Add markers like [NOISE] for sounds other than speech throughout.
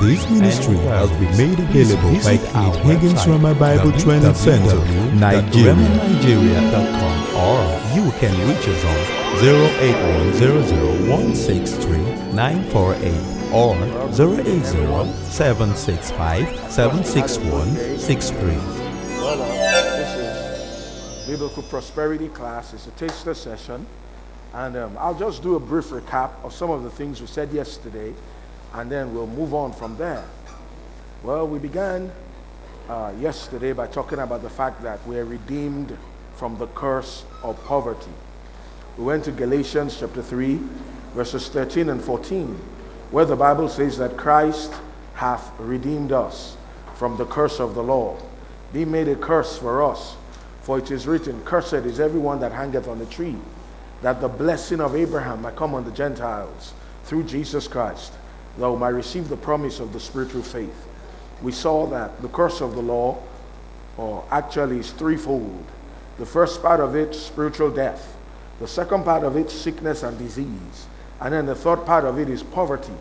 This ministry has been made available by Kate Higgins Rhema Bible Training Center, Nigeria. Nigeria.com or you can reach us on 08100163948 or 080-765-76163. Well, uh, this is Biblical Prosperity class. It's a taster session. And um, I'll just do a brief recap of some of the things we said yesterday, and then we'll move on from there. Well, we began uh, yesterday by talking about the fact that we are redeemed from the curse of poverty. We went to Galatians chapter 3, verses 13 and 14, where the Bible says that Christ hath redeemed us from the curse of the law, being made a curse for us. For it is written, Cursed is everyone that hangeth on the tree, that the blessing of Abraham might come on the Gentiles through Jesus Christ, though might receive the promise of the spiritual faith. We saw that the curse of the law, or actually, is threefold. The first part of it, spiritual death. The second part of it, sickness and disease. And then the third part of it is poverty.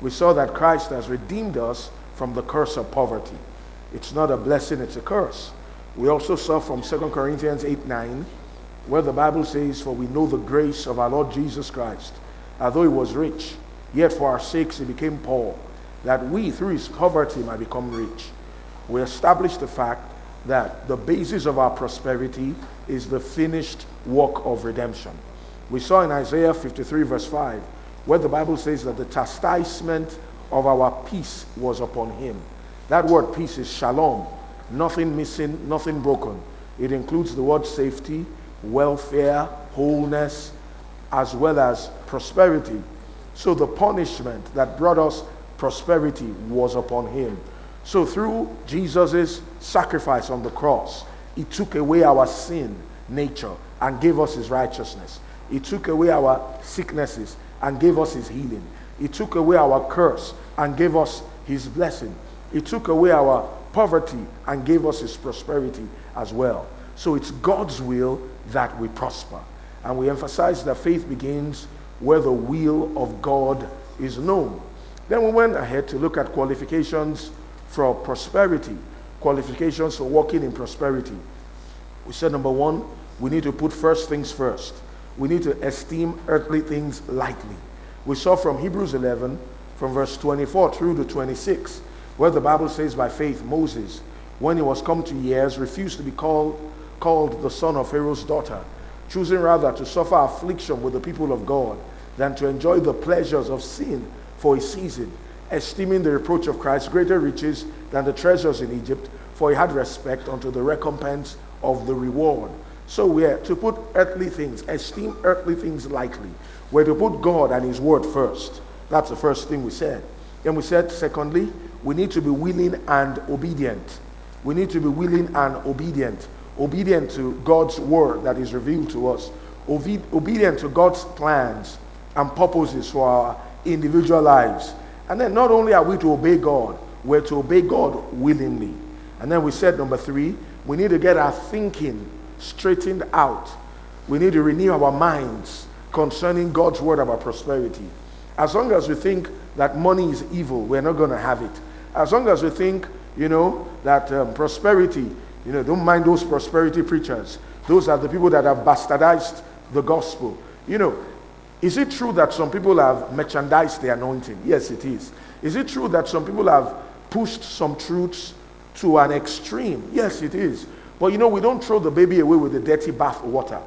We saw that Christ has redeemed us from the curse of poverty. It's not a blessing, it's a curse. We also saw from 2 Corinthians 8 9, where the Bible says, For we know the grace of our Lord Jesus Christ, although he was rich, yet for our sakes he became poor, that we through his poverty might become rich. We established the fact that the basis of our prosperity is the finished work of redemption. We saw in Isaiah 53, verse 5, where the Bible says that the chastisement of our peace was upon him. That word peace is shalom, nothing missing, nothing broken. It includes the word safety, welfare, wholeness, as well as prosperity. So the punishment that brought us prosperity was upon him. So through Jesus' sacrifice on the cross, he took away our sin nature and gave us his righteousness. He took away our sicknesses and gave us his healing. He took away our curse and gave us his blessing. He took away our poverty and gave us his prosperity as well. So it's God's will that we prosper. And we emphasize that faith begins where the will of God is known. Then we went ahead to look at qualifications for prosperity, qualifications for walking in prosperity. We said number one, we need to put first things first. We need to esteem earthly things lightly. We saw from Hebrews 11, from verse 24 through to 26, where the Bible says, by faith, Moses, when he was come to years, refused to be called, called the son of Pharaoh's daughter, choosing rather to suffer affliction with the people of God than to enjoy the pleasures of sin for a season, esteeming the reproach of Christ greater riches than the treasures in Egypt, for he had respect unto the recompense of the reward. So we are to put earthly things, esteem earthly things lightly. We're to put God and his word first. That's the first thing we said. Then we said, secondly, we need to be willing and obedient. We need to be willing and obedient. Obedient to God's word that is revealed to us. Obedient to God's plans and purposes for our individual lives. And then not only are we to obey God, we're to obey God willingly. And then we said, number three, we need to get our thinking straightened out. We need to renew our minds concerning God's word about prosperity. As long as we think that money is evil, we're not going to have it. As long as we think, you know, that um, prosperity, you know, don't mind those prosperity preachers. Those are the people that have bastardized the gospel. You know, is it true that some people have merchandised the anointing? Yes, it is. Is it true that some people have pushed some truths to an extreme? Yes, it is. But you know, we don't throw the baby away with the dirty bath water.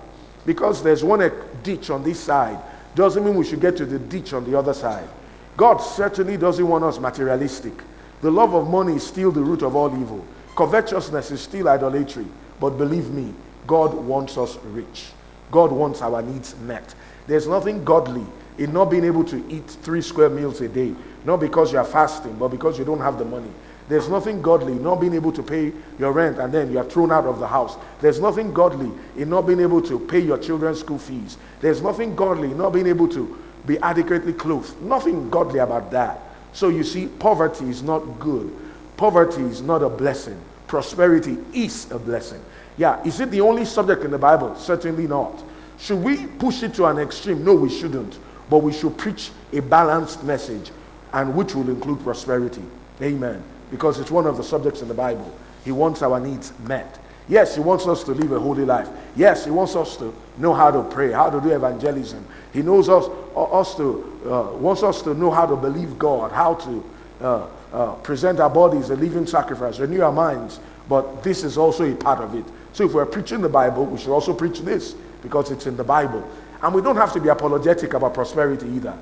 Because there's one eh, ditch on this side doesn't mean we should get to the ditch on the other side. God certainly doesn't want us materialistic. The love of money is still the root of all evil. Covetousness is still idolatry. But believe me, God wants us rich. God wants our needs met. There's nothing godly in not being able to eat three square meals a day, not because you are fasting, but because you don't have the money. There's nothing godly in not being able to pay your rent and then you are thrown out of the house. There's nothing godly in not being able to pay your children's school fees. There's nothing godly in not being able to be adequately clothed. Nothing godly about that. So you see, poverty is not good. Poverty is not a blessing. Prosperity is a blessing. Yeah, is it the only subject in the Bible? Certainly not. Should we push it to an extreme? No, we shouldn't. But we should preach a balanced message. and which will include prosperity. Amen. Because it's one of the subjects in the Bible. He wants our needs met. Yes, he wants us to live a holy life. Yes, he wants us to know how to pray, how to do evangelism. He knows us, uh, us to, uh, wants us to know how to believe God, how to uh, uh, present our bodies a living sacrifice, renew our minds. But this is also a part of it. So if we're preaching the Bible, we should also preach this because it's in the Bible. And we don't have to be apologetic about prosperity either.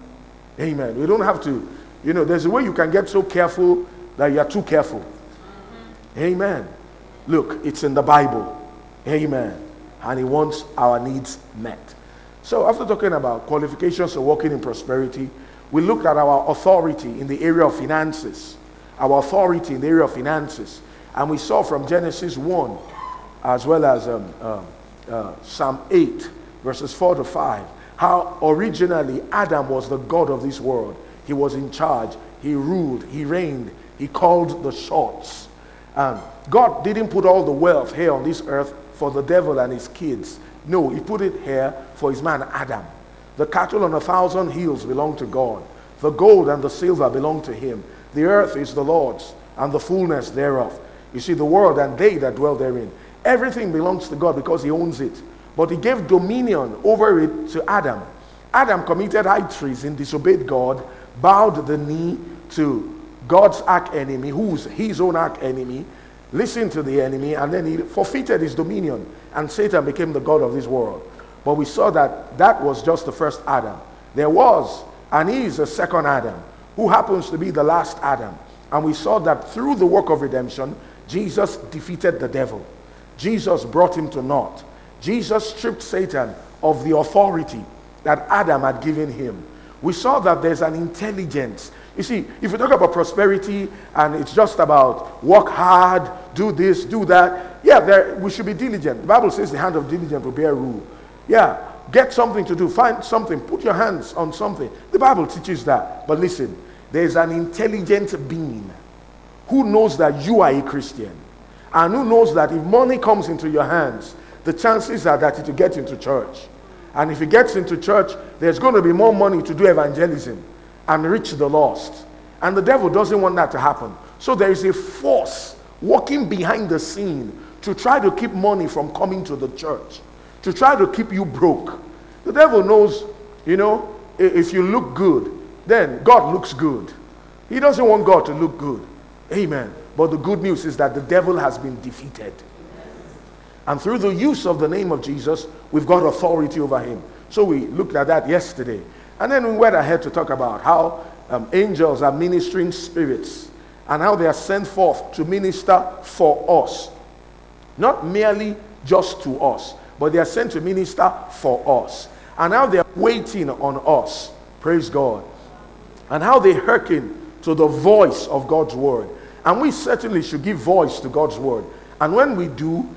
Amen. We don't have to, you know, there's a way you can get so careful that you are too careful. Amen. Look, it's in the Bible. Amen. And He wants our needs met. So, after talking about qualifications of walking in prosperity, we looked at our authority in the area of finances. Our authority in the area of finances. And we saw from Genesis 1, as well as um, uh, uh, Psalm 8, verses 4 to 5, how originally Adam was the God of this world. He was in charge, he ruled, he reigned, he called the shots. Um, God didn't put all the wealth here on this earth for the devil and his kids. No, he put it here for his man Adam. The cattle on a thousand hills belong to God. The gold and the silver belong to him. The earth is the Lord's and the fullness thereof. You see, the world and they that dwell therein. Everything belongs to God because he owns it. But he gave dominion over it to Adam. Adam committed high treason, disobeyed God, bowed the knee to God's arch enemy, who's his own arch enemy, listened to the enemy, and then he forfeited his dominion, and Satan became the God of this world. But we saw that that was just the first Adam. There was and is a second Adam who happens to be the last Adam. And we saw that through the work of redemption, Jesus defeated the devil. Jesus brought him to naught. Jesus stripped Satan of the authority that Adam had given him. We saw that there's an intelligence. You see, if you talk about prosperity and it's just about work hard, do this, do that, yeah, there, we should be diligent. The Bible says the hand of diligent will bear rule. Yeah, get something to do, find something, put your hands on something. The Bible teaches that. But listen, there's an intelligent being who knows that you are a Christian and who knows that if money comes into your hands, the chances are that it will get into church. And if it gets into church, there's going to be more money to do evangelism and reach the lost. And the devil doesn't want that to happen. So there is a force working behind the scene to try to keep money from coming to the church to try to keep you broke. The devil knows, you know, if you look good, then God looks good. He doesn't want God to look good. Amen. But the good news is that the devil has been defeated. And through the use of the name of Jesus, we've got authority over him. So we looked at that yesterday. And then we went ahead to talk about how um, angels are ministering spirits and how they are sent forth to minister for us. Not merely just to us, but they are sent to minister for us. And now they are waiting on us. Praise God. And how they hearken to the voice of God's word. And we certainly should give voice to God's word. And when we do,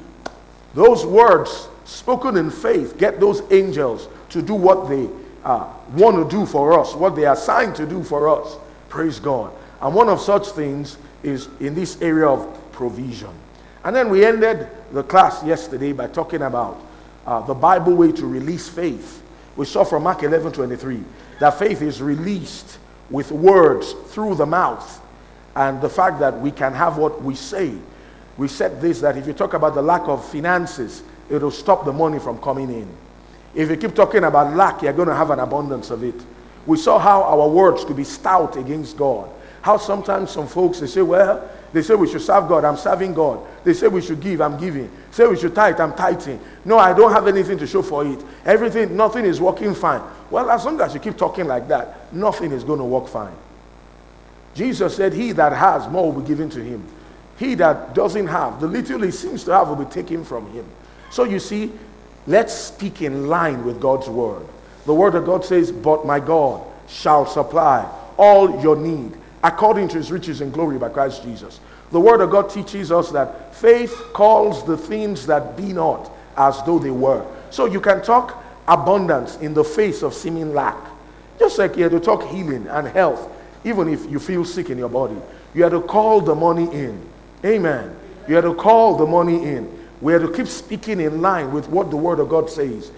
those words spoken in faith get those angels to do what they uh, want to do for us, what they are assigned to do for us. Praise God. And one of such things is in this area of provision. And then we ended the class yesterday by talking about uh, the Bible way to release faith. We saw from Mark 11 23 that faith is released with words through the mouth and the fact that we can have what we say. We said this that if you talk about the lack of finances, it'll stop the money from coming in. If you keep talking about lack, you're going to have an abundance of it. We saw how our words could be stout against God. How sometimes some folks they say, well, they say we should serve God. I'm serving God. They say we should give. I'm giving. Say we should tithe. I'm tithing. No, I don't have anything to show for it. Everything, nothing is working fine. Well, as long as you keep talking like that, nothing is going to work fine. Jesus said, He that has more will be given to him. He that doesn't have, the little he seems to have will be taken from him. So you see, let's speak in line with God's word. The word of God says, But my God shall supply all your need according to his riches and glory by Christ Jesus. The word of God teaches us that faith calls the things that be not as though they were. So you can talk abundance in the face of seeming lack. Just like you had to talk healing and health, even if you feel sick in your body. You had to call the money in. Amen. You had to call the money in. We had to keep speaking in line with what the word of God says.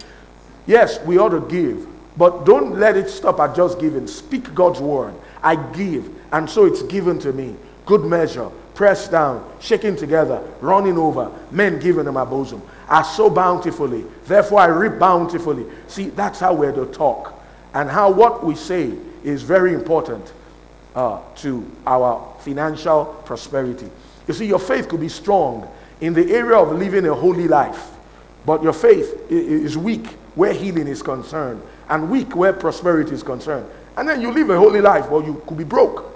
Yes, we ought to give, but don't let it stop at just giving. Speak God's word I give, and so it's given to me. Good measure, pressed down, shaken together, running over, men given in my bosom. I sow bountifully, therefore I reap bountifully. See, that's how we're to talk. And how what we say is very important uh, to our financial prosperity. You see, your faith could be strong in the area of living a holy life, but your faith is weak where healing is concerned and weak where prosperity is concerned. And then you live a holy life, but you could be broke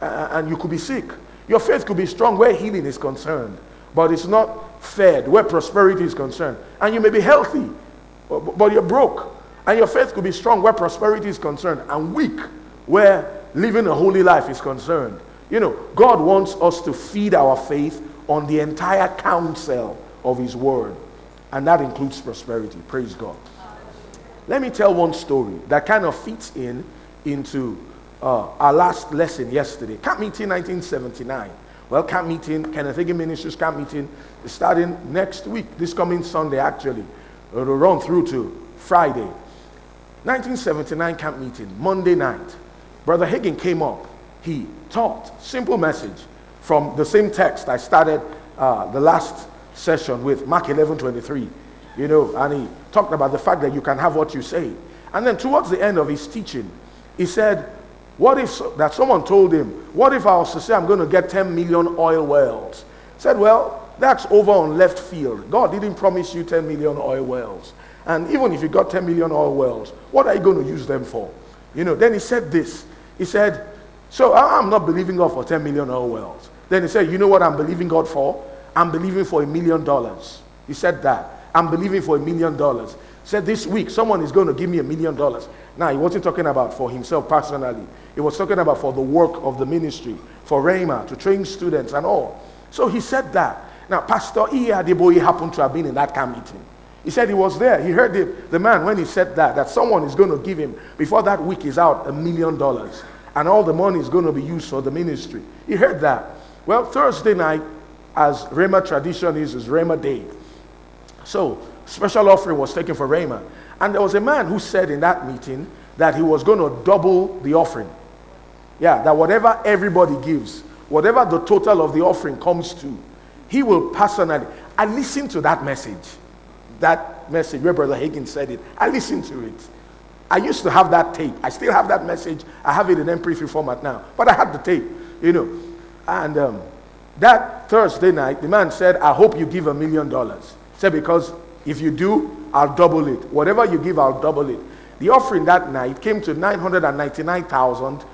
uh, and you could be sick. Your faith could be strong where healing is concerned, but it's not fed where prosperity is concerned. And you may be healthy, but, you're broke. And your faith could be strong where prosperity is concerned and weak where living a holy life is concerned. You know, God wants us to feed our faith on the entire counsel of His Word, and that includes prosperity. Praise God. Let me tell one story that kind of fits in into uh, our last lesson yesterday. Camp meeting 1979. Well, camp meeting, Kenneth Hagin Ministries camp meeting is starting next week, this coming Sunday actually. It'll run through to Friday. 1979 camp meeting, Monday night. Brother Hagin came up. He taught, simple message from the same text I started uh, the last session with, Mark 11 23. You know, and he talked about the fact that you can have what you say. And then towards the end of his teaching, he said, What if so, that someone told him, What if I was to say I'm going to get 10 million oil wells? He said, Well, that's over on left field. God didn't promise you 10 million oil wells. And even if you got 10 million oil wells, what are you going to use them for? You know, then he said this. He said, So I'm not believing God for 10 million oil wells. Then he said, You know what I'm believing God for? I'm believing for a million dollars. He said that. I'm believing for a million dollars. Said this week, someone is going to give me a million dollars. Now, he wasn't talking about for himself personally. He was talking about for the work of the ministry, for Rhema, to train students and all. So he said that. Now, Pastor E. Adeboye happened to have been in that camp meeting. He said he was there. He heard the, the man when he said that, that someone is going to give him, before that week is out, a million dollars. And all the money is going to be used for the ministry. He heard that. Well, Thursday night, as Rhema tradition is, is Rhema Day. So, special offering was taken for Rhema. And there was a man who said in that meeting that he was going to double the offering. Yeah, that whatever everybody gives, whatever the total of the offering comes to, he will personally. I listened to that message. That message where Brother Hagin said it. I listened to it. I used to have that tape. I still have that message. I have it in MP3 format now. But I had the tape, you know. And um, that Thursday night, the man said, I hope you give a million dollars. Said, because if you do, I'll double it. Whatever you give, I'll double it. The offering that night came to 999,000,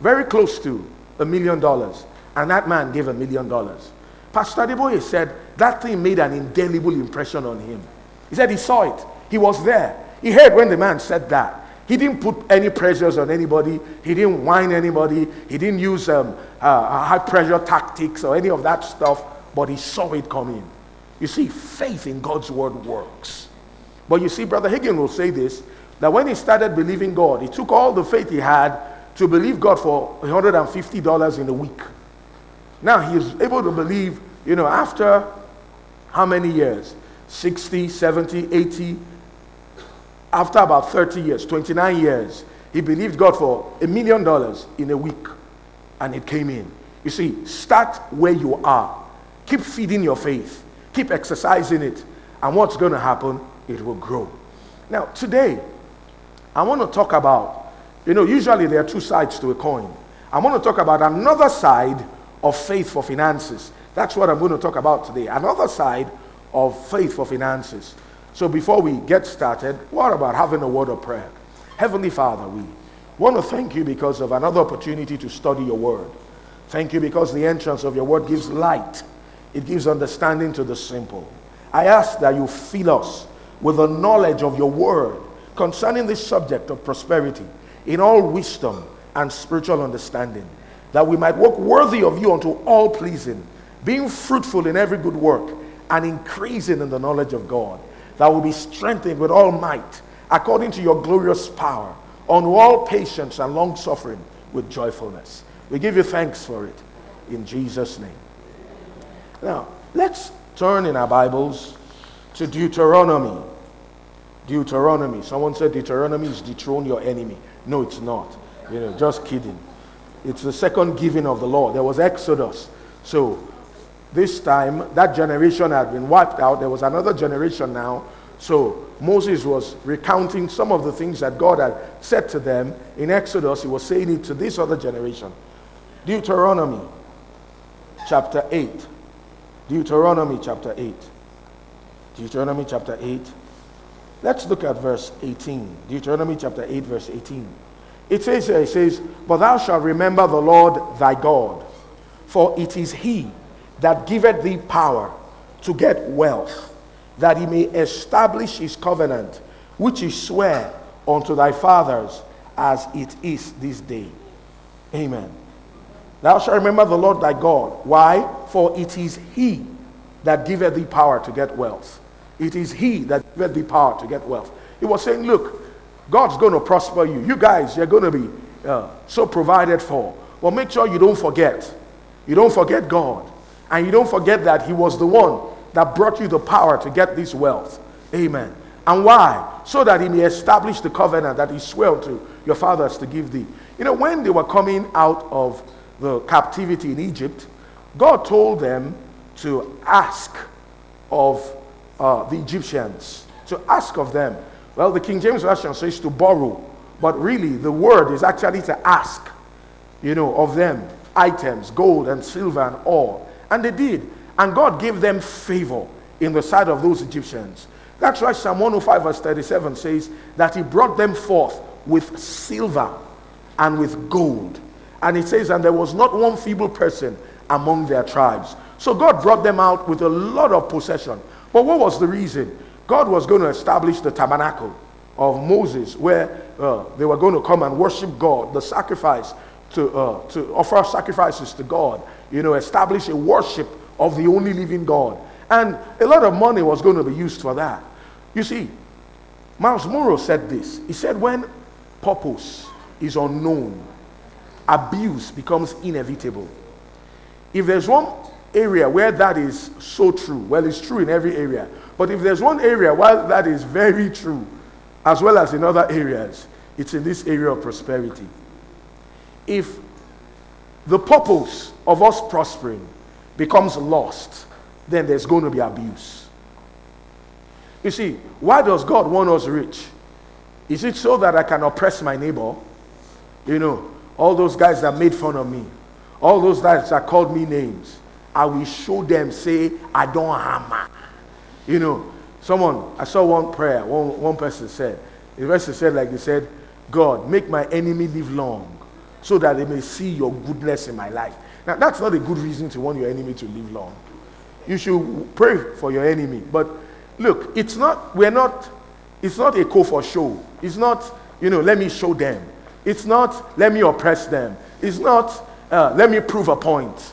very close to a million dollars. And that man gave a million dollars. Pastor Adeboye said that thing made an indelible impression on him. He said he saw it. He was there. He heard when the man said that. He didn't put any pressures on anybody. He didn't whine anybody. He didn't use um, uh, high pressure tactics or any of that stuff. But he saw it coming. You see, faith in God's word works. But you see, Brother Hagin will say this that when he started believing God, he took all the faith he had to believe God for $150 in a week. Now he is able to believe, you know, after how many years? 60, 70, 80. After about 30 years, 29 years, he believed God for a million dollars in a week. And it came in. You see, start where you are. Keep feeding your faith. Keep exercising it. And what's going to happen? It will grow. Now, today, I want to talk about, you know, usually there are two sides to a coin. I want to talk about another side of faith for finances. That's what I'm going to talk about today. Another side of faith for finances. So before we get started, what about having a word of prayer? Heavenly Father, we want to thank you because of another opportunity to study your word. Thank you because the entrance of your word gives light, it gives understanding to the simple. I ask that you fill us with the knowledge of your word concerning this subject of prosperity in all wisdom and spiritual understanding that we might walk worthy of you unto all pleasing, being fruitful in every good work, and increasing in the knowledge of God, that will be strengthened with all might, according to your glorious power, on all patience and long suffering with joyfulness. We give you thanks for it in Jesus' name. Now, let's turn in our Bibles to Deuteronomy. Deuteronomy. Someone said Deuteronomy is dethrone your enemy. No, it's not. You know, just kidding. it's the second giving of the law. There was Exodus. So this time, that generation had been wiped out. There was another generation now. So Moses was recounting some of the things that God had said to them in Exodus. He was saying it to this other generation. Deuteronomy chapter 8. Deuteronomy chapter 8. Deuteronomy chapter 8. Let's look at verse 18. Deuteronomy chapter 8, verse 18. It says it says, But thou shalt remember the Lord thy God, for it is he that giveth thee power to get wealth, that he may establish his covenant, which he sware unto thy fathers, as it is this day. Amen. Thou shalt remember the Lord thy God. Why? For it is he that giveth thee power to get wealth. It is he that giveth thee power to get wealth. He was saying, Look, God's going to prosper you. You guys, you're going to be uh, so provided for. Well, make sure you don't forget. You don't forget God. And you don't forget that He was the one that brought you the power to get this wealth. Amen. And why? So that He may establish the covenant that He swore to your fathers to give thee. You know, when they were coming out of the captivity in Egypt, God told them to ask of uh, the Egyptians, to ask of them. Well, the King James Version says to borrow, but really the word is actually to ask, you know, of them items, gold and silver and all. And they did. And God gave them favor in the sight of those Egyptians. That's why Psalm 105, verse 37 says that He brought them forth with silver and with gold. And it says, and there was not one feeble person among their tribes. So God brought them out with a lot of possession. But what was the reason? God was going to establish the tabernacle of Moses where uh, they were going to come and worship God, the sacrifice to, uh, to offer sacrifices to God you know, establish a worship of the only living God. And a lot of money was going to be used for that. You see, Miles Munroe said this. He said, when purpose is unknown, abuse becomes inevitable. If there's one area where that is so true, well, it's true in every area. But if there's one area where that is very true, as well as in other areas, it's in this area of prosperity. If the purpose of us prospering becomes lost, then there's going to be abuse. You see, why does God want us rich? Is it so that I can oppress my neighbor? You know, all those guys that made fun of me, all those guys that called me names, I will show them, say, I don't hammer. You know, someone, I saw one prayer, one, one person said, the person said, like they said, God, make my enemy live long so that they may see your goodness in my life. Now, that's not a good reason to want your enemy to live long. You should pray for your enemy. But look, it's not, we're not, it's not a call for show. It's not, you know, let me show them. It's not, let me oppress them. It's not, uh, let me prove a point.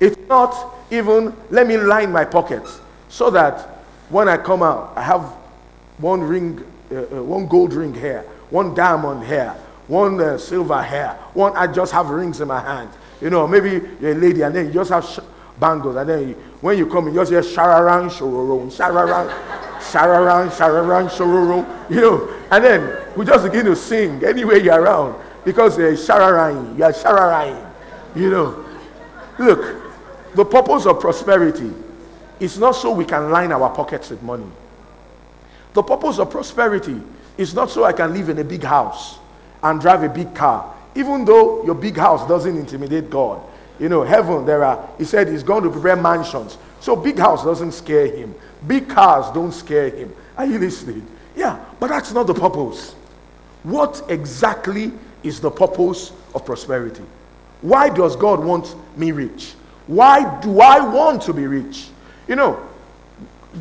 It's not even, let me line my pockets so that when I come out, I have one ring, uh, uh, one gold ring here, one diamond here, one uh, silver hair, one I just have rings in my hand. You know, maybe you're a lady and then you just have bangles, and then you, when you come, you just hear shararang, shororo, shararang, shararang, shararang, shororo, you know, and then we just begin to sing anywhere you're around because they're you're shararang, you know. Look, the purpose of prosperity is not so we can line our pockets with money. The purpose of prosperity is not so I can live in a big house and drive a big car. Even though your big house doesn't intimidate God. You know, heaven, there are, he said he's going to prepare mansions. So big house doesn't scare him. Big cars don't scare him. Are you listening? Yeah, but that's not the purpose. What exactly is the purpose of prosperity? Why does God want me rich? Why do I want to be rich? You know,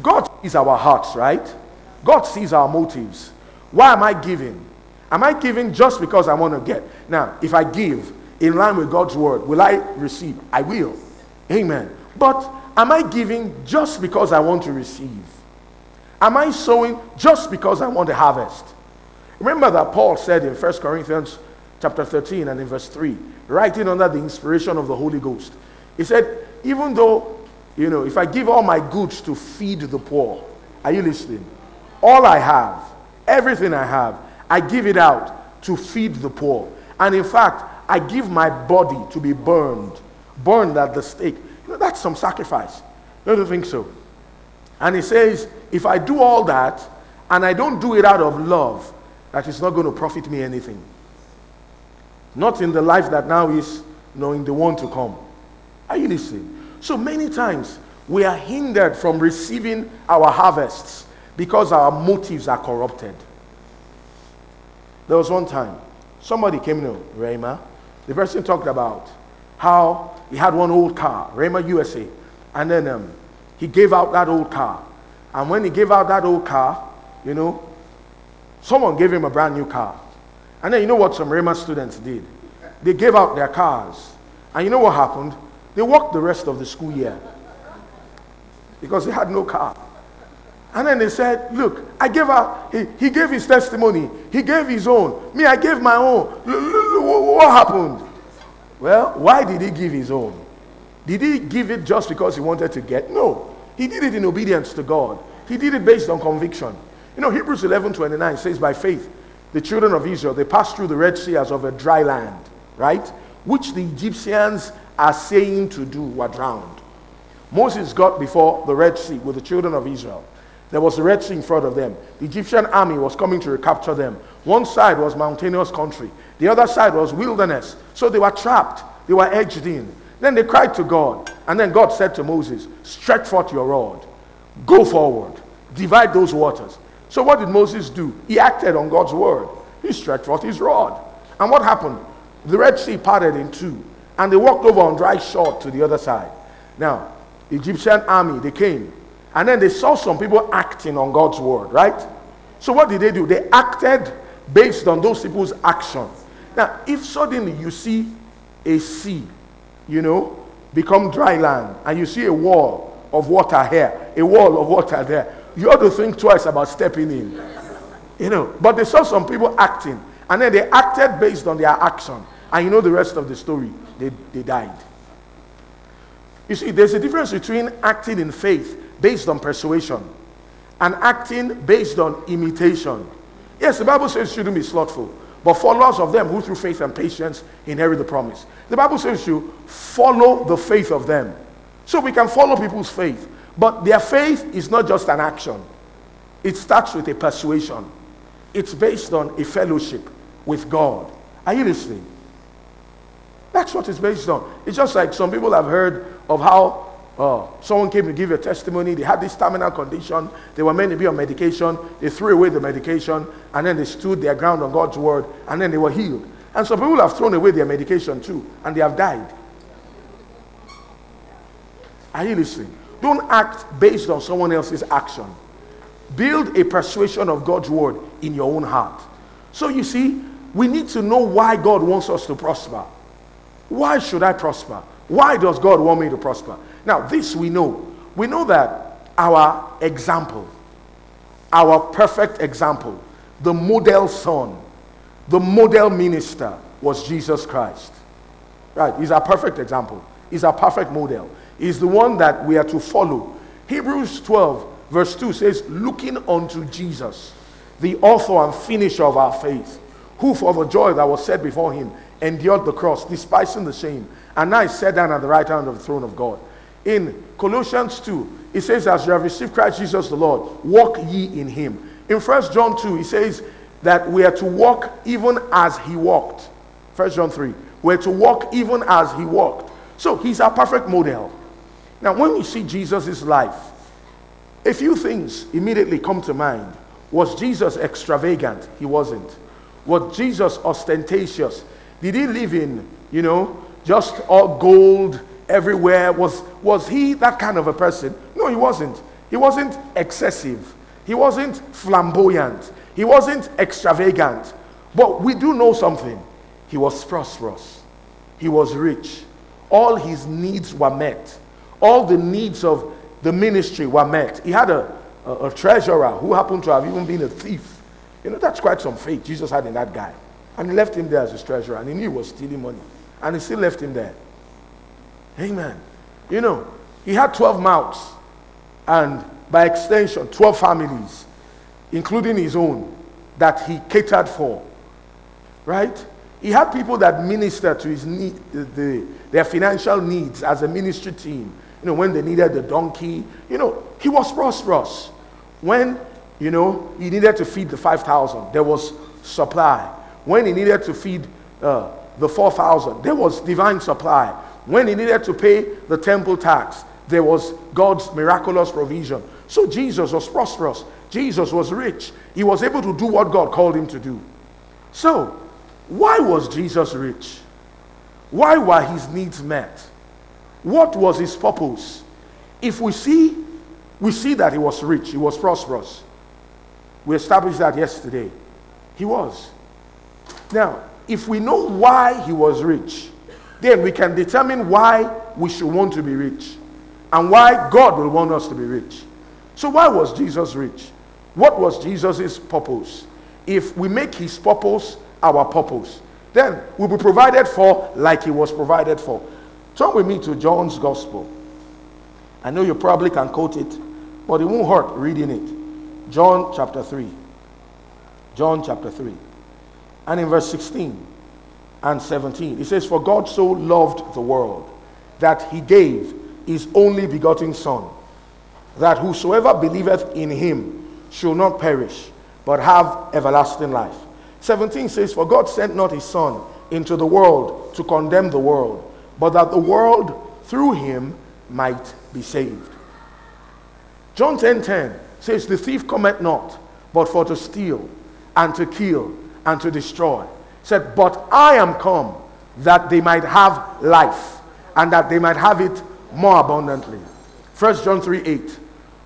God sees our hearts, right? God sees our motives. Why am I giving? Am I giving just because I want to get? Now, if I give in line with God's word, will I receive? I will. Amen. But am I giving just because I want to receive? Am I sowing just because I want to harvest? Remember that Paul said in 1 Corinthians chapter 13 and in verse 3, writing under the inspiration of the Holy Ghost. He said, even though, you know, if I give all my goods to feed the poor, are you listening? All I have, everything I have, I give it out to feed the poor. And in fact, I give my body to be burned, burned at the stake. You know, that's some sacrifice. Don't you think so? And he says, if I do all that and I don't do it out of love, that is not going to profit me anything. Not in the life that now is, knowing the one to come. Are you listening? So many times we are hindered from receiving our harvests because our motives are corrupted. There was one time somebody came to Rhema. The person talked about how he had one old car, Rhema USA, and then um, he gave out that old car. And when he gave out that old car, you know, someone gave him a brand new car. And then you know what some Rhema students did? They gave out their cars. And you know what happened? They walked the rest of the school year because they had no car. And then they said, Look, I gave out, he, he gave his testimony, he gave his own. Me, I gave my own. What happened? Well, why did he give his own? Did he give it just because he wanted to get? No. He did it in obedience to God. He did it based on conviction. You know, Hebrews 11 29 says, By faith, the children of Israel, they passed through the Red Sea as of a dry land, right? Which the Egyptians are saying to do were drowned. Moses got before the Red Sea with the children of Israel. There was a Red Sea in front of them. The Egyptian army was coming to recapture them. One side was mountainous country, the other side was wilderness. So they were trapped, they were edged in. Then they cried to God. And then God said to Moses, Stretch forth your rod, go forward, divide those waters. So what did Moses do? He acted on God's word. He stretched forth his rod. And what happened? The Red Sea parted in two and they walked over on dry shore to the other side. Now, Egyptian army, they came, and then they saw some people acting on God's word, right? So what did they do? They acted based on those people's actions. Now, if suddenly you see a sea, you know, become dry land, and you see a wall of water here, a wall of water there, you ought to think twice about stepping in. You know, but they saw some people acting, and then they acted based on their action. And you know the rest of the story they, they died. You see, there's a difference between acting in faith based on persuasion and acting based on imitation. Yes, the Bible says shouldn't be slothful, but followers of them who through faith and patience inherit the promise. The Bible says you follow the faith of them. So we can follow people's faith, but their faith is not just an action. It starts with a persuasion. It's based on a fellowship with God. Are you listening? That's what it's based on. It's just like some people have heard of how uh, someone came to give a testimony. They had this terminal condition. They were meant to be on medication. They threw away the medication and then they stood their ground on God's word and then they were healed. And some people have thrown away their medication too and they have died. Are you listening? Don't act based on someone else's action. Build a persuasion of God's word in your own heart. So you see, we need to know why God wants us to prosper. Why should I prosper? Why does God want me to prosper? Now, this we know. We know that our example, our perfect example, the model son, the model minister was Jesus Christ. Right? He's our perfect example. He's our perfect model. He's the one that we are to follow. Hebrews 12, verse 2 says, Looking unto Jesus, the author and finisher of our faith, who for the joy that was set before him endured the cross, despising the shame, and now is set down at the right hand of the throne of God. In Colossians 2, it says, As you have received Christ Jesus the Lord, walk ye in him. In 1 John 2, he says that we are to walk even as he walked. 1 John 3, we're to walk even as he walked. So he's our perfect model. Now, when we see Jesus' life, a few things immediately come to mind. Was Jesus extravagant? He wasn't. Was Jesus ostentatious? Did he live in, you know, just all gold everywhere? Was, was he that kind of a person? No, he wasn't. He wasn't excessive. He wasn't flamboyant. He wasn't extravagant. But we do know something. He was prosperous. He was rich. All his needs were met. All the needs of the ministry were met. He had a, a, a treasurer who happened to have even been a thief. You know, that's quite some faith Jesus had in that guy. And he left him there as his treasurer. And he knew he was stealing money. And he still left him there. Amen. You know, he had 12 mouths. And by extension, 12 families, including his own, that he catered for. Right? He had people that ministered to his need, the, the, their financial needs as a ministry team. You know, when they needed the donkey, you know, he was prosperous. When, you know, he needed to feed the 5,000, there was supply. When he needed to feed uh, the 4,000, there was divine supply. When he needed to pay the temple tax, there was God's miraculous provision. So Jesus was prosperous. Jesus was rich. He was able to do what God called him to do. So, why was Jesus rich? Why were his needs met? What was his purpose? If we see, we see that he was rich, he was prosperous. We established that yesterday. He was. Now, if we know why he was rich, then we can determine why we should want to be rich and why God will want us to be rich. So, why was Jesus rich? What was Jesus' purpose? If we make his purpose our purpose, then we'll be provided for like he was provided for. Turn with me to John's Gospel. I know you probably can quote it, but it won't hurt reading it. John chapter 3. John chapter 3. And in verse 16 and 17, it says, For God so loved the world that he gave his only begotten Son, that whosoever believeth in him shall not perish, but have everlasting life. 17 says, For God sent not his Son into the world to condemn the world, but that the world through him might be saved. John 10 10 says, The thief cometh not, but for to steal, and to kill, and to destroy. Said, But I am come that they might have life, and that they might have it more abundantly. 1 John 3 8.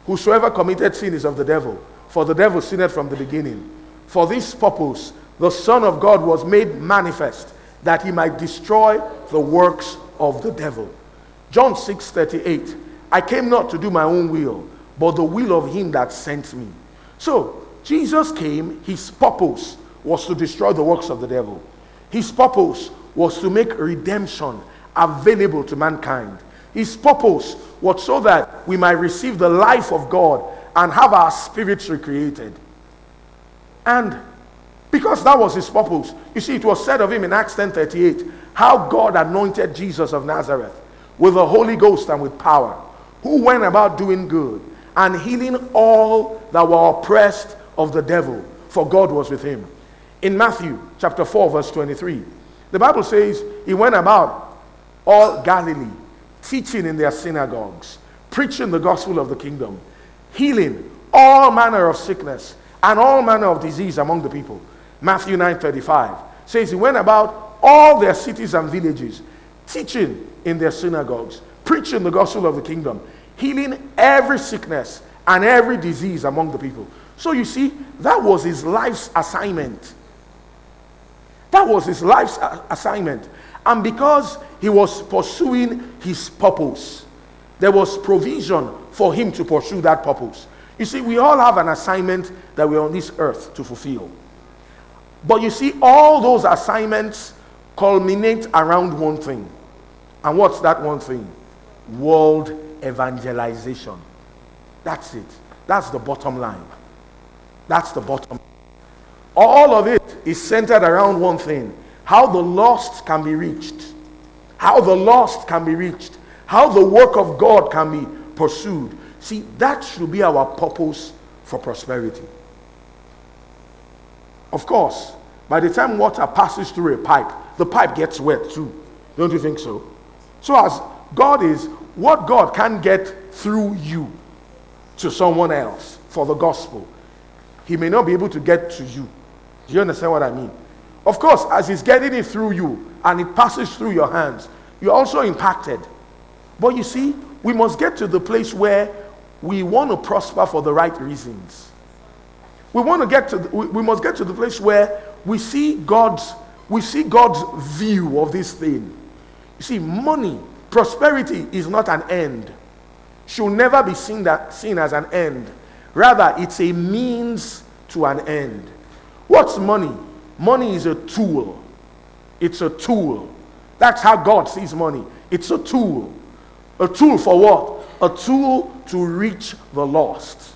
Whosoever committed sin is of the devil, for the devil sinned from the beginning. For this purpose the Son of God was made manifest that he might destroy the works of the devil. John 6 38. I came not to do my own will, but the will of him that sent me. So, Jesus came, his purpose was to destroy the works of the devil. His purpose was to make redemption available to mankind. His purpose was so that we might receive the life of God and have our spirits recreated. And because that was his purpose. You see, it was said of him in Acts 10:38 how God anointed Jesus of Nazareth with the Holy Ghost and with power, who went about doing good and healing all that were oppressed of the devil, for God was with him. In Matthew chapter 4, verse 23, the Bible says he went about all Galilee, teaching in their synagogues, preaching the gospel of the kingdom, healing all manner of sickness and all manner of disease among the people. Matthew 9:35 says he went about all their cities and villages, teaching in their synagogues, preaching the gospel of the kingdom, healing every sickness and every disease among the people. So you see, that was his life's assignment. That was his life's assignment. And because he was pursuing his purpose, there was provision for him to pursue that purpose. You see, we all have an assignment that we're on this earth to fulfill. But you see, all those assignments culminate around one thing. And what's that one thing? World evangelization. That's it. That's the bottom line. That's the bottom. All of it is centered around one thing how the lost can be reached. How the lost can be reached. How the work of God can be pursued. See, that should be our purpose for prosperity. Of course, by the time water passes through a pipe, the pipe gets wet too. Don't you think so? So, as God is, what God can get through you to someone else for the gospel, He may not be able to get to you. Do you understand what I mean? Of course, as He's getting it through you and it passes through your hands, you're also impacted. But you see, we must get to the place where we want to prosper for the right reasons. We want to get to, the, we, we must get to the place where we see God's, we see God's view of this thing. You see, money, prosperity is not an end. Should never be seen, that, seen as an end. Rather, it's a means to an end. What's money? Money is a tool. It's a tool. That's how God sees money. It's a tool. A tool for what? A tool to reach the lost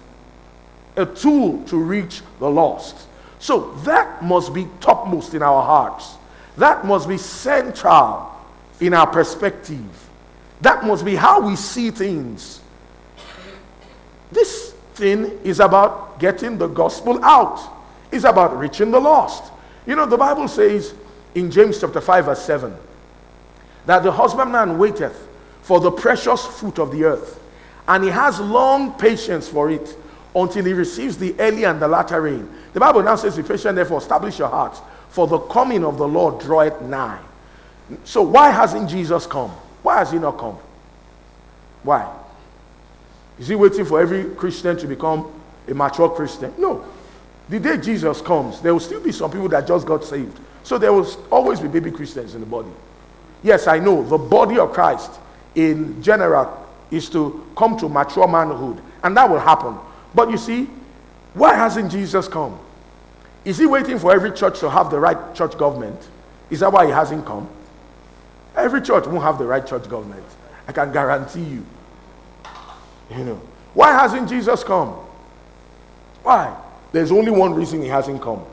a tool to reach the lost. So that must be topmost in our hearts. That must be central in our perspective. That must be how we see things. This thing is about getting the gospel out, it's about reaching the lost. You know, the Bible says in James chapter 5, verse 7, that the husbandman waiteth for the precious fruit of the earth, and he has long patience for it until he receives the early and the latter rain. The Bible now says, Be patient, therefore, establish your hearts, for the coming of the Lord draweth nigh. So, why hasn't Jesus come? Why has he not come? Why? Is he waiting for every Christian to become a mature Christian? No. The day Jesus comes, there will still be some people that just got saved. So there will always be baby Christians in the body. Yes, I know the body of Christ in general is to come to mature manhood, and that will happen. But you see, why hasn't Jesus come? Is he waiting for every church to have the right church government? Is that why he hasn't come? Every church won't have the right church government. I can guarantee you. You know. Why hasn't Jesus come? Why? There's only one reason he hasn't come.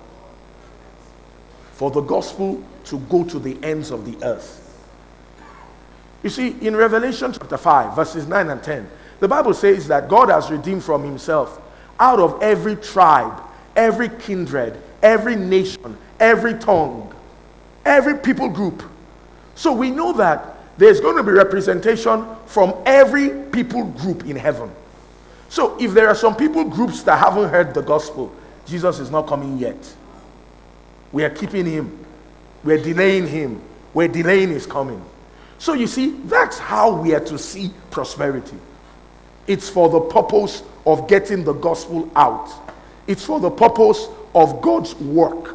For the gospel to go to the ends of the earth. You see, in Revelation chapter 5, verses 9 and 10, the Bible says that God has redeemed from himself out of every tribe, every kindred, every nation, every tongue, every people group. So we know that there's going to be representation from every people group in heaven. So if there are some people groups that haven't heard the gospel, Jesus is not coming yet. We are keeping him, we're delaying him, we're delaying his coming. So you see, that's how we are to see prosperity. It's for the purpose of getting the gospel out, it's for the purpose of God's work.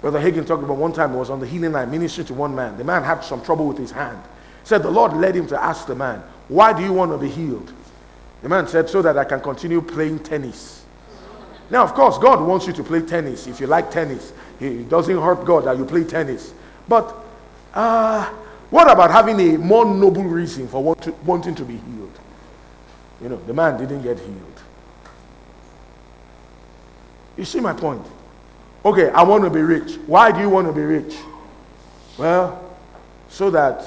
Brother Hagin talked about one time he was on the healing line ministering to one man. The man had some trouble with his hand. He said the Lord led him to ask the man, Why do you want to be healed? The man said, So that I can continue playing tennis. Now, of course, God wants you to play tennis if you like tennis. It doesn't hurt God that you play tennis. But uh, what about having a more noble reason for want to, wanting to be healed? You know, the man didn't get healed. You see my point? Okay, I want to be rich. Why do you want to be rich? Well, so that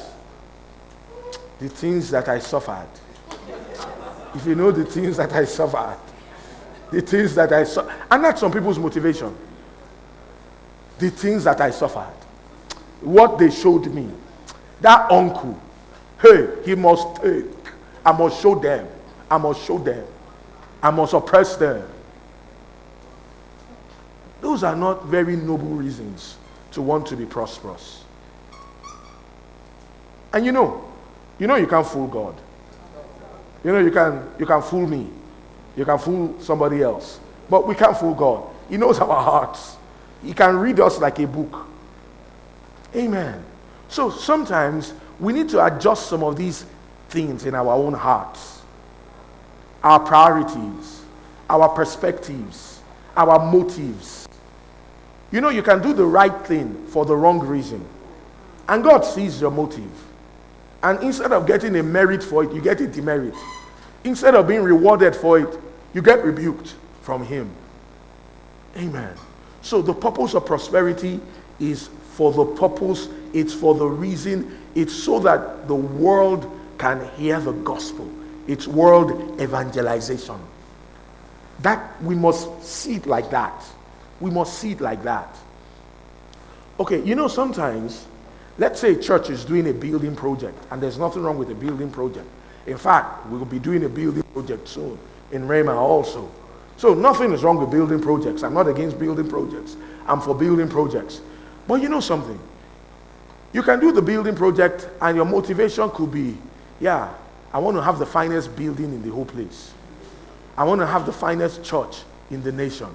the things that I suffered, if you know the things that I suffered, the things that I suffered, and that's some people's motivation. The things that I suffered, what they showed me, that uncle, hey, he must take. I must show them. I must show them. I must oppress them. Those are not very noble reasons to want to be prosperous. And you know, you know you can't fool God. You know you can you can fool me. You can fool somebody else. But we can't fool God. He knows our hearts. He can read us like a book. Amen. So sometimes we need to adjust some of these things in our own hearts. Our priorities, our perspectives, our motives you know, you can do the right thing for the wrong reason. And God sees your motive. And instead of getting a merit for it, you get a demerit. Instead of being rewarded for it, you get rebuked from Him. Amen. So the purpose of prosperity is for the purpose, it's for the reason, it's so that the world can hear the gospel. It's world evangelization. That we must see it like that. We must see it like that. Okay, you know, sometimes, let's say a church is doing a building project, and there's nothing wrong with a building project. In fact, we will be doing a building project soon in Rhema also. So nothing is wrong with building projects. I'm not against building projects. I'm for building projects. But you know something? You can do the building project and your motivation could be, yeah, I want to have the finest building in the whole place. I want to have the finest church in the nation.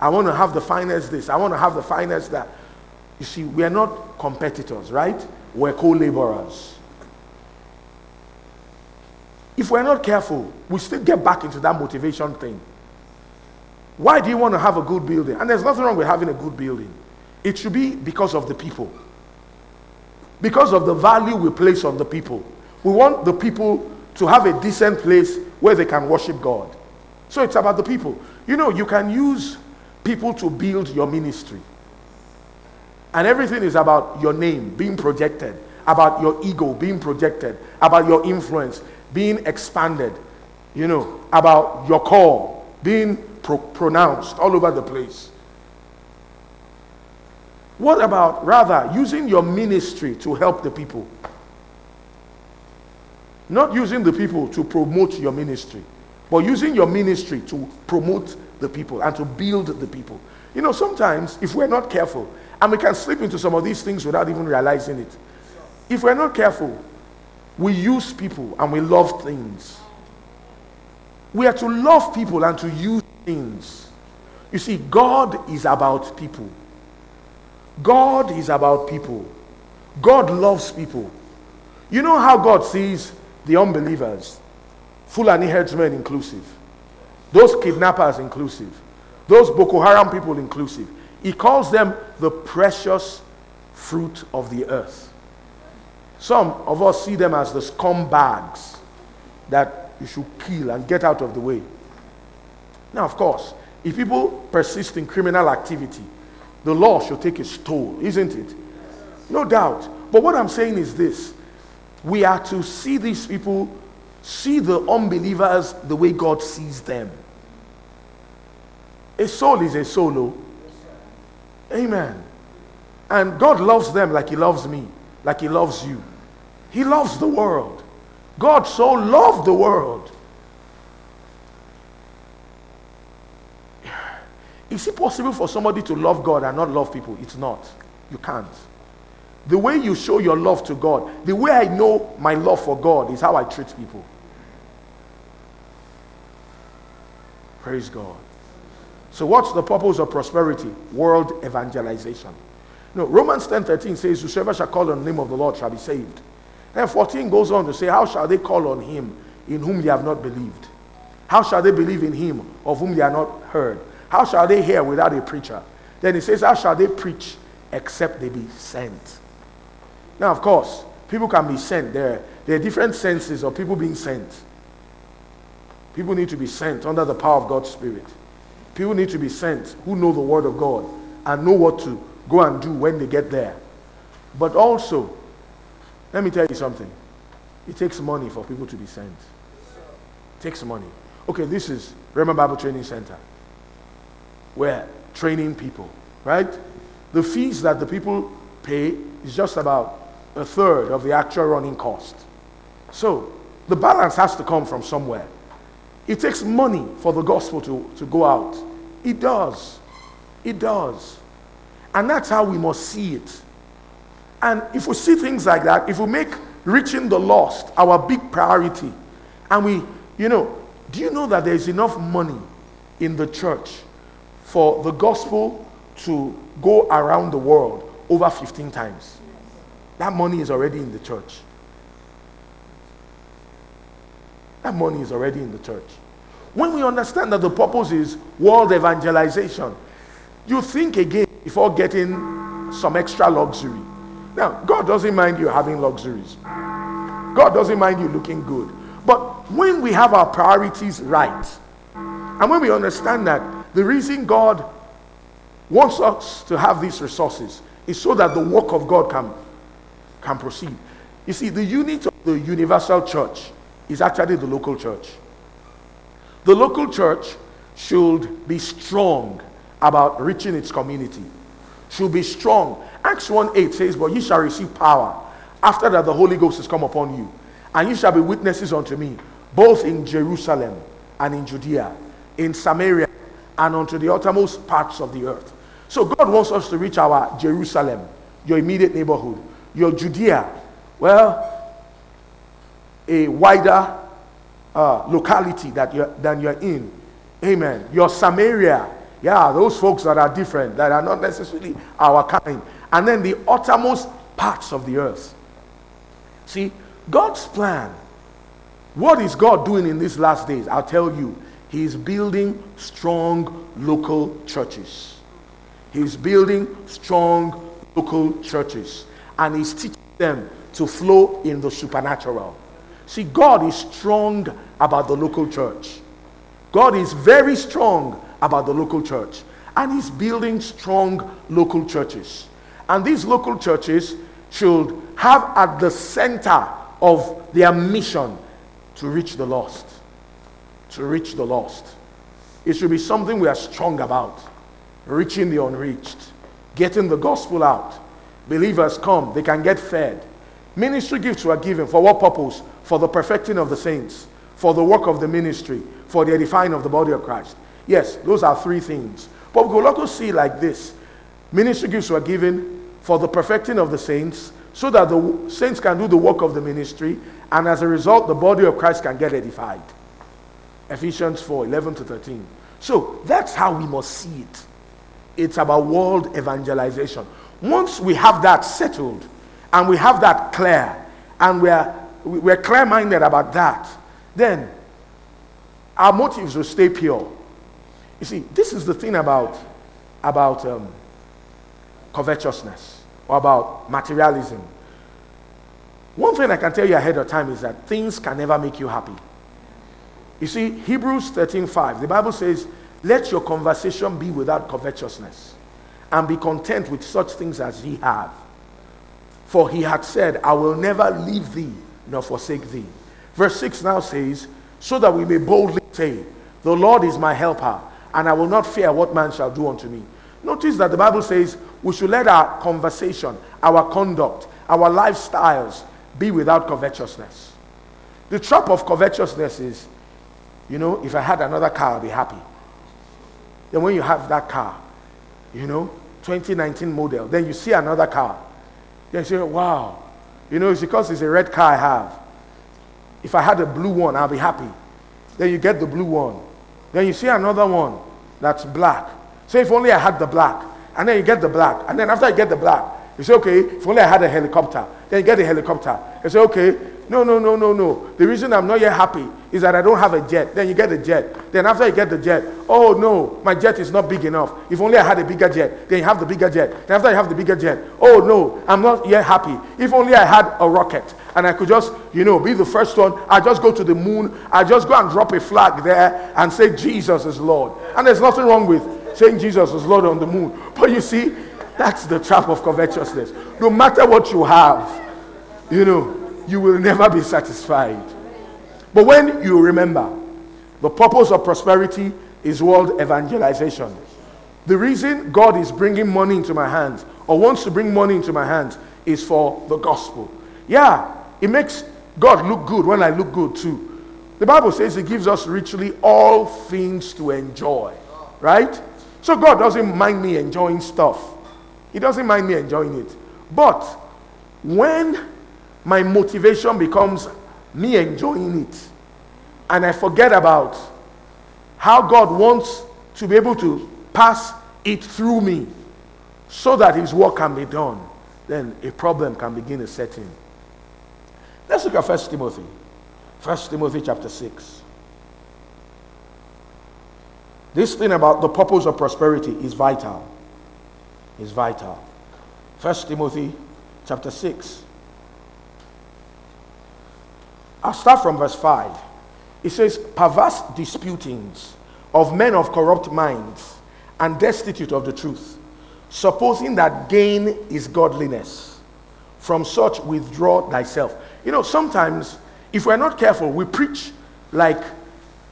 I want to have the finest this. I want to have the finest that. You see, we are not competitors, right? We're co laborers. If we're not careful, we still get back into that motivation thing. Why do you want to have a good building? And there's nothing wrong with having a good building. It should be because of the people. Because of the value we place on the people. We want the people to have a decent place where they can worship God. So it's about the people. You know, you can use people to build your ministry. And everything is about your name being projected, about your ego being projected, about your influence being expanded, you know, about your call being pro- pronounced all over the place. What about rather using your ministry to help the people? Not using the people to promote your ministry, but using your ministry to promote the people and to build the people. You know, sometimes if we're not careful, and we can slip into some of these things without even realizing it, if we're not careful, we use people and we love things. We are to love people and to use things. You see, God is about people. God is about people. God loves people. You know how God sees the unbelievers, full Fulani herdsmen inclusive, those kidnappers inclusive, those Boko Haram people inclusive. He calls them the precious fruit of the earth. Some of us see them as the scumbags that you should kill and get out of the way. Now, of course, if people persist in criminal activity, the law should take its toll, isn't it? No doubt. But what I'm saying is this we are to see these people, see the unbelievers the way God sees them. A soul is a solo. Oh. Amen. And God loves them like He loves me, like He loves you. He loves the world. God so loved the world. [SIGHS] Is it possible for somebody to love God and not love people? It's not. You can't. The way you show your love to God, the way I know my love for God is how I treat people. Praise God. So, what's the purpose of prosperity? World evangelization. No, Romans 10 13 says, Whosoever shall call on the name of the Lord shall be saved. Then 14 goes on to say, How shall they call on him in whom they have not believed? How shall they believe in him of whom they are not heard? How shall they hear without a preacher? Then it says, How shall they preach except they be sent? Now, of course, people can be sent. There, there are different senses of people being sent. People need to be sent under the power of God's Spirit. People need to be sent who know the Word of God and know what to go and do when they get there. But also, let me tell you something. It takes money for people to be sent. It takes money. Okay, this is Rhema Bible Training Center. We're training people, right? The fees that the people pay is just about a third of the actual running cost. So the balance has to come from somewhere. It takes money for the gospel to, to go out. It does. It does. And that's how we must see it. And if we see things like that, if we make reaching the lost our big priority, and we, you know, do you know that there's enough money in the church for the gospel to go around the world over 15 times? That money is already in the church. That money is already in the church. When we understand that the purpose is world evangelization, you think again before getting some extra luxury. Now, God doesn't mind you having luxuries. God doesn't mind you looking good. But when we have our priorities right, and when we understand that the reason God wants us to have these resources is so that the work of God can can proceed. You see, the unit of the universal church is actually the local church. The local church should be strong about reaching its community. Should be strong. Acts 1 8 says, But ye shall receive power after that the Holy Ghost has come upon you. And ye shall be witnesses unto me, both in Jerusalem and in Judea, in Samaria, and unto the uttermost parts of the earth. So God wants us to reach our Jerusalem, your immediate neighborhood your Judea, well, a wider uh, locality that you're, than you're in. Amen. Your Samaria, yeah, those folks that are different, that are not necessarily our kind. And then the uttermost parts of the earth. See, God's plan. What is God doing in these last days? I'll tell you. He's building strong local churches. He's building strong local churches and he's teaching them to flow in the supernatural. See, God is strong about the local church. God is very strong about the local church. And he's building strong local churches. And these local churches should have at the center of their mission to reach the lost. To reach the lost. It should be something we are strong about. Reaching the unreached, getting the gospel out. Believers come, they can get fed. Ministry gifts were given for what purpose? For the perfecting of the saints, for the work of the ministry, for the edifying of the body of Christ. Yes, those are three things. But we will also see like this ministry gifts were given for the perfecting of the saints, so that the saints can do the work of the ministry, and as a result, the body of Christ can get edified. Ephesians 4 11 to 13. So that's how we must see it. It's about world evangelization. Once we have that settled and we have that clear and we're, we're clear minded about that, then our motives will stay pure. You see, this is the thing about, about um, covetousness or about materialism. One thing I can tell you ahead of time is that things can never make you happy. You see, Hebrews 13:5, the Bible says, Let your conversation be without covetousness, and be content with such things as ye have. For he had said, I will never leave thee nor forsake thee. Verse 6 now says, So that we may boldly say, The Lord is my helper, and I will not fear what man shall do unto me. Notice that the Bible says we should let our conversation, our conduct, our lifestyles be without covetousness. The trap of covetousness is you know, if I had another car, I'd be happy. Then when you have that car, you know, 2019 model, then you see another car. Then you say, wow. You know, it's because it's a red car I have. If I had a blue one, I'll be happy. Then you get the blue one. Then you see another one that's black. Say, if only I had the black. And then you get the black. And then after you get the black, you say, okay, if only I had a helicopter. Then you get the helicopter. You say, okay, no, no, no, no, no. The reason I'm not yet happy is that I don't have a jet. Then you get the jet. Then after you get the jet, oh no, my jet is not big enough. If only I had a bigger jet. Then you have the bigger jet. Then after you have the bigger jet, oh no, I'm not yet happy. If only I had a rocket and I could just, you know, be the first one. I just go to the moon. I just go and drop a flag there and say Jesus is Lord. And there's nothing wrong with saying Jesus is Lord on the moon. But you see, that's the trap of covetousness. No matter what you have, you know, you will never be satisfied. But when you remember, the purpose of prosperity is world evangelization. The reason God is bringing money into my hands or wants to bring money into my hands is for the gospel. Yeah, it makes God look good when I look good too. The Bible says He gives us richly all things to enjoy, right? So God doesn't mind me enjoying stuff, He doesn't mind me enjoying it. But when my motivation becomes me enjoying it. And I forget about how God wants to be able to pass it through me so that his work can be done. Then a problem can begin to set in. Let's look at First Timothy. First Timothy chapter 6. This thing about the purpose of prosperity is vital. Is vital. First Timothy chapter 6. I'll start from verse 5. It says, Perverse disputings of men of corrupt minds and destitute of the truth, supposing that gain is godliness. From such withdraw thyself. You know, sometimes, if we're not careful, we preach like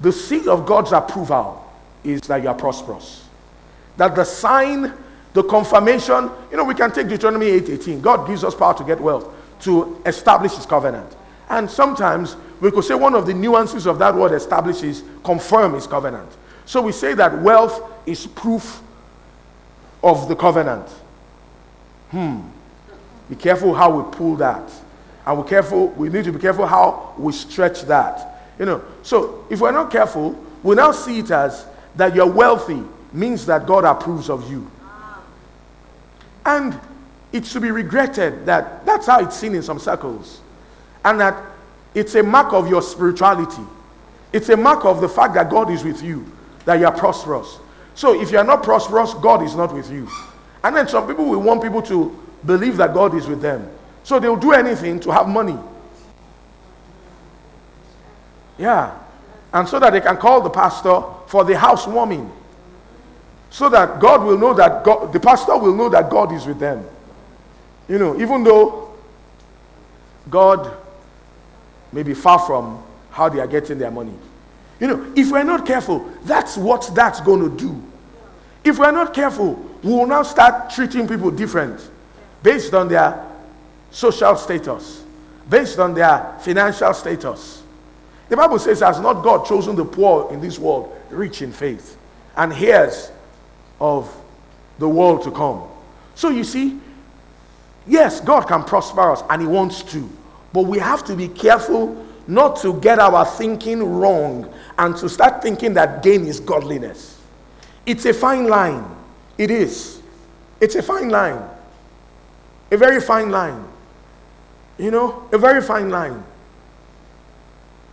the seal of God's approval is that you are prosperous. That the sign, the confirmation, you know, we can take Deuteronomy 8:18. God gives us power to get wealth, to establish his covenant. And sometimes we could say one of the nuances of that word establishes confirm his covenant. So we say that wealth is proof of the covenant. Hmm. Be careful how we pull that. And we careful, we need to be careful how we stretch that. You know, so if we're not careful, we now see it as that you're wealthy means that God approves of you. And it should be regretted that that's how it's seen in some circles. And that it's a mark of your spirituality. It's a mark of the fact that God is with you, that you are prosperous. So if you are not prosperous, God is not with you. And then some people will want people to believe that God is with them. So they'll do anything to have money. Yeah. And so that they can call the pastor for the housewarming. So that God will know that God, the pastor will know that God is with them. You know, even though God may be far from how they are getting their money. You know, if we're not careful, that's what that's going to do. If we're not careful, we will now start treating people different based on their social status, based on their financial status. The Bible says, Has not God chosen the poor in this world rich in faith and heirs of the world to come? So you see, yes, God can prosper us and He wants to, but we have to be careful not to get our thinking wrong and to start thinking that gain is godliness. It's a fine line. It is. It's a fine line. A very fine line. You know, a very fine line.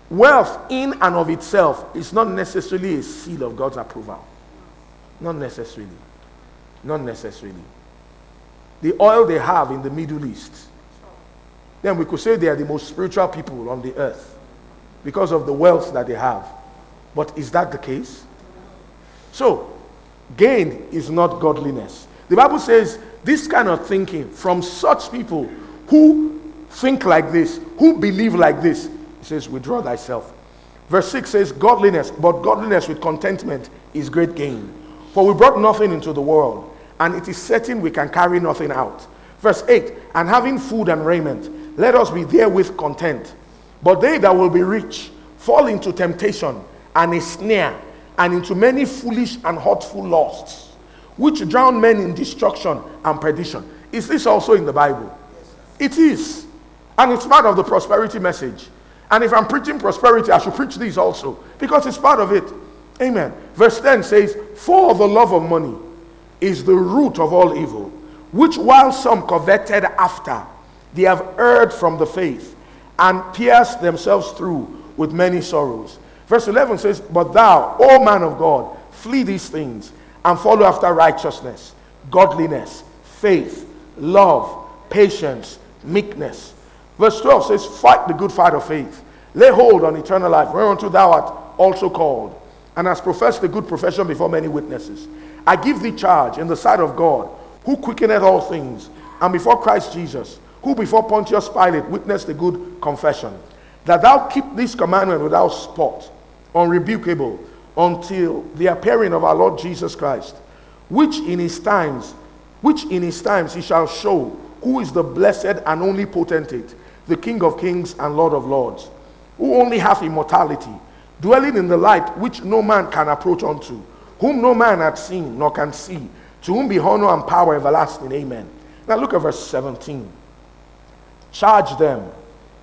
Wealth, in and of itself, is not necessarily a seal of God's approval. Not necessarily. Not necessarily. The oil they have in the Middle East, then we could say they are the most spiritual people on the earth because of the wealth that they have. But is that the case? So, gain is not godliness. The Bible says this kind of thinking from such people who think like this, who believe like this, it says, withdraw thyself. Verse 6 says, Godliness, but godliness with contentment is great gain. For we brought nothing into the world, and it is certain we can carry nothing out. Verse 8, and having food and raiment, let us be therewith content. But they that will be rich fall into temptation and a snare, and into many foolish and hurtful lusts, which drown men in destruction and perdition. Is this also in the Bible? It is. And it's part of the prosperity message. And if I'm preaching prosperity, I should preach this also because it's part of it. Amen. Verse 10 says, For the love of money is the root of all evil, which while some coveted after, they have erred from the faith and pierced themselves through with many sorrows. Verse 11 says, But thou, O man of God, flee these things and follow after righteousness, godliness, faith, love, patience, meekness. Verse 12 says, Fight the good fight of faith. Lay hold on eternal life, whereunto thou art also called, and hast professed the good profession before many witnesses. I give thee charge in the sight of God, who quickeneth all things, and before Christ Jesus, who before Pontius Pilate witnessed the good confession, that thou keep this commandment without spot, unrebukable, until the appearing of our Lord Jesus Christ, which in his times, which in his times he shall show who is the blessed and only potentate, the King of kings and Lord of lords, who only hath immortality, dwelling in the light which no man can approach unto, whom no man hath seen nor can see, to whom be honor and power everlasting. Amen. Now look at verse 17. Charge them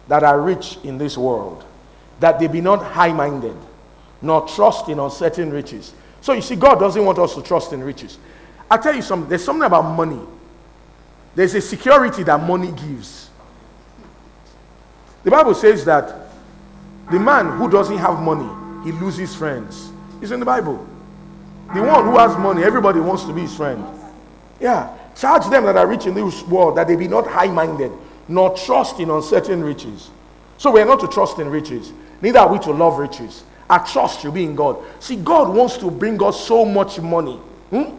that are rich in this world, that they be not high minded, nor trust in uncertain riches. So you see, God doesn't want us to trust in riches. i tell you something, there's something about money. There's a security that money gives. The Bible says that the man who doesn't have money, he loses friends. It's in the Bible. The one who has money, everybody wants to be his friend. Yeah. Charge them that are rich in this world that they be not high minded, nor trust in uncertain riches. So we are not to trust in riches, neither are we to love riches. Our trust should be in God. See, God wants to bring us so much money hmm,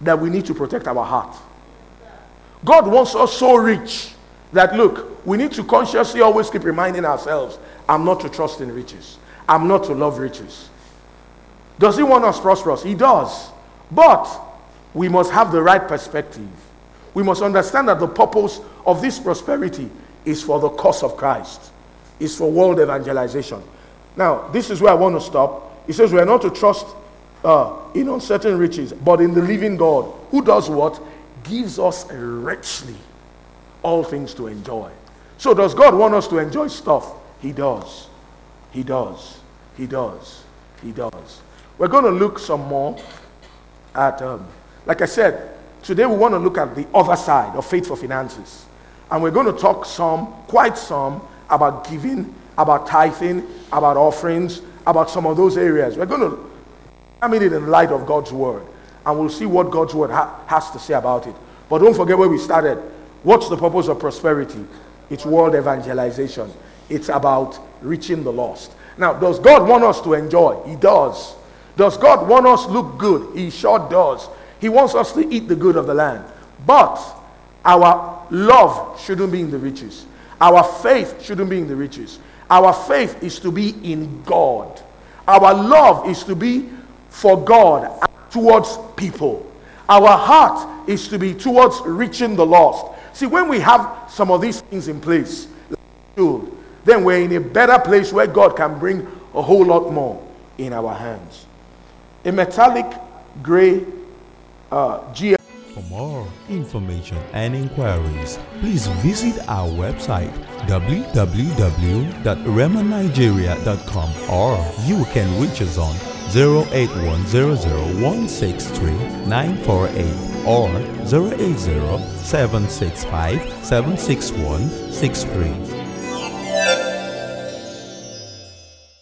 that we need to protect our heart. God wants us so rich that, look, we need to consciously always keep reminding ourselves I'm not to trust in riches, I'm not to love riches. Does He want us prosperous? He does. But we must have the right perspective. We must understand that the purpose of this prosperity is for the cause of Christ, is for world evangelization. Now, this is where I want to stop. He says we are not to trust uh, in uncertain riches, but in the living God, who does what? Gives us richly all things to enjoy. So, does God want us to enjoy stuff? He does. He does. He does. He does. We're going to look some more at, um, like I said, today we want to look at the other side of faith for finances. And we're going to talk some, quite some, about giving about tithing, about offerings, about some of those areas. We're going to examine it in light of God's word, and we'll see what God's word ha- has to say about it. But don't forget where we started. What's the purpose of prosperity? It's world evangelization. It's about reaching the lost. Now, does God want us to enjoy? He does. Does God want us look good? He sure does. He wants us to eat the good of the land. But Our love shouldn't be in the riches. Our faith shouldn't be in the riches. Our faith is to be in God. Our love is to be for God towards people. Our heart is to be towards reaching the lost. See, when we have some of these things in place, then we're in a better place where God can bring a whole lot more in our hands. A metallic gray uh. For more information and inquiries, please visit our website www.rhemanigeria.com or you can reach us on 08100163948 or 080 765 76163.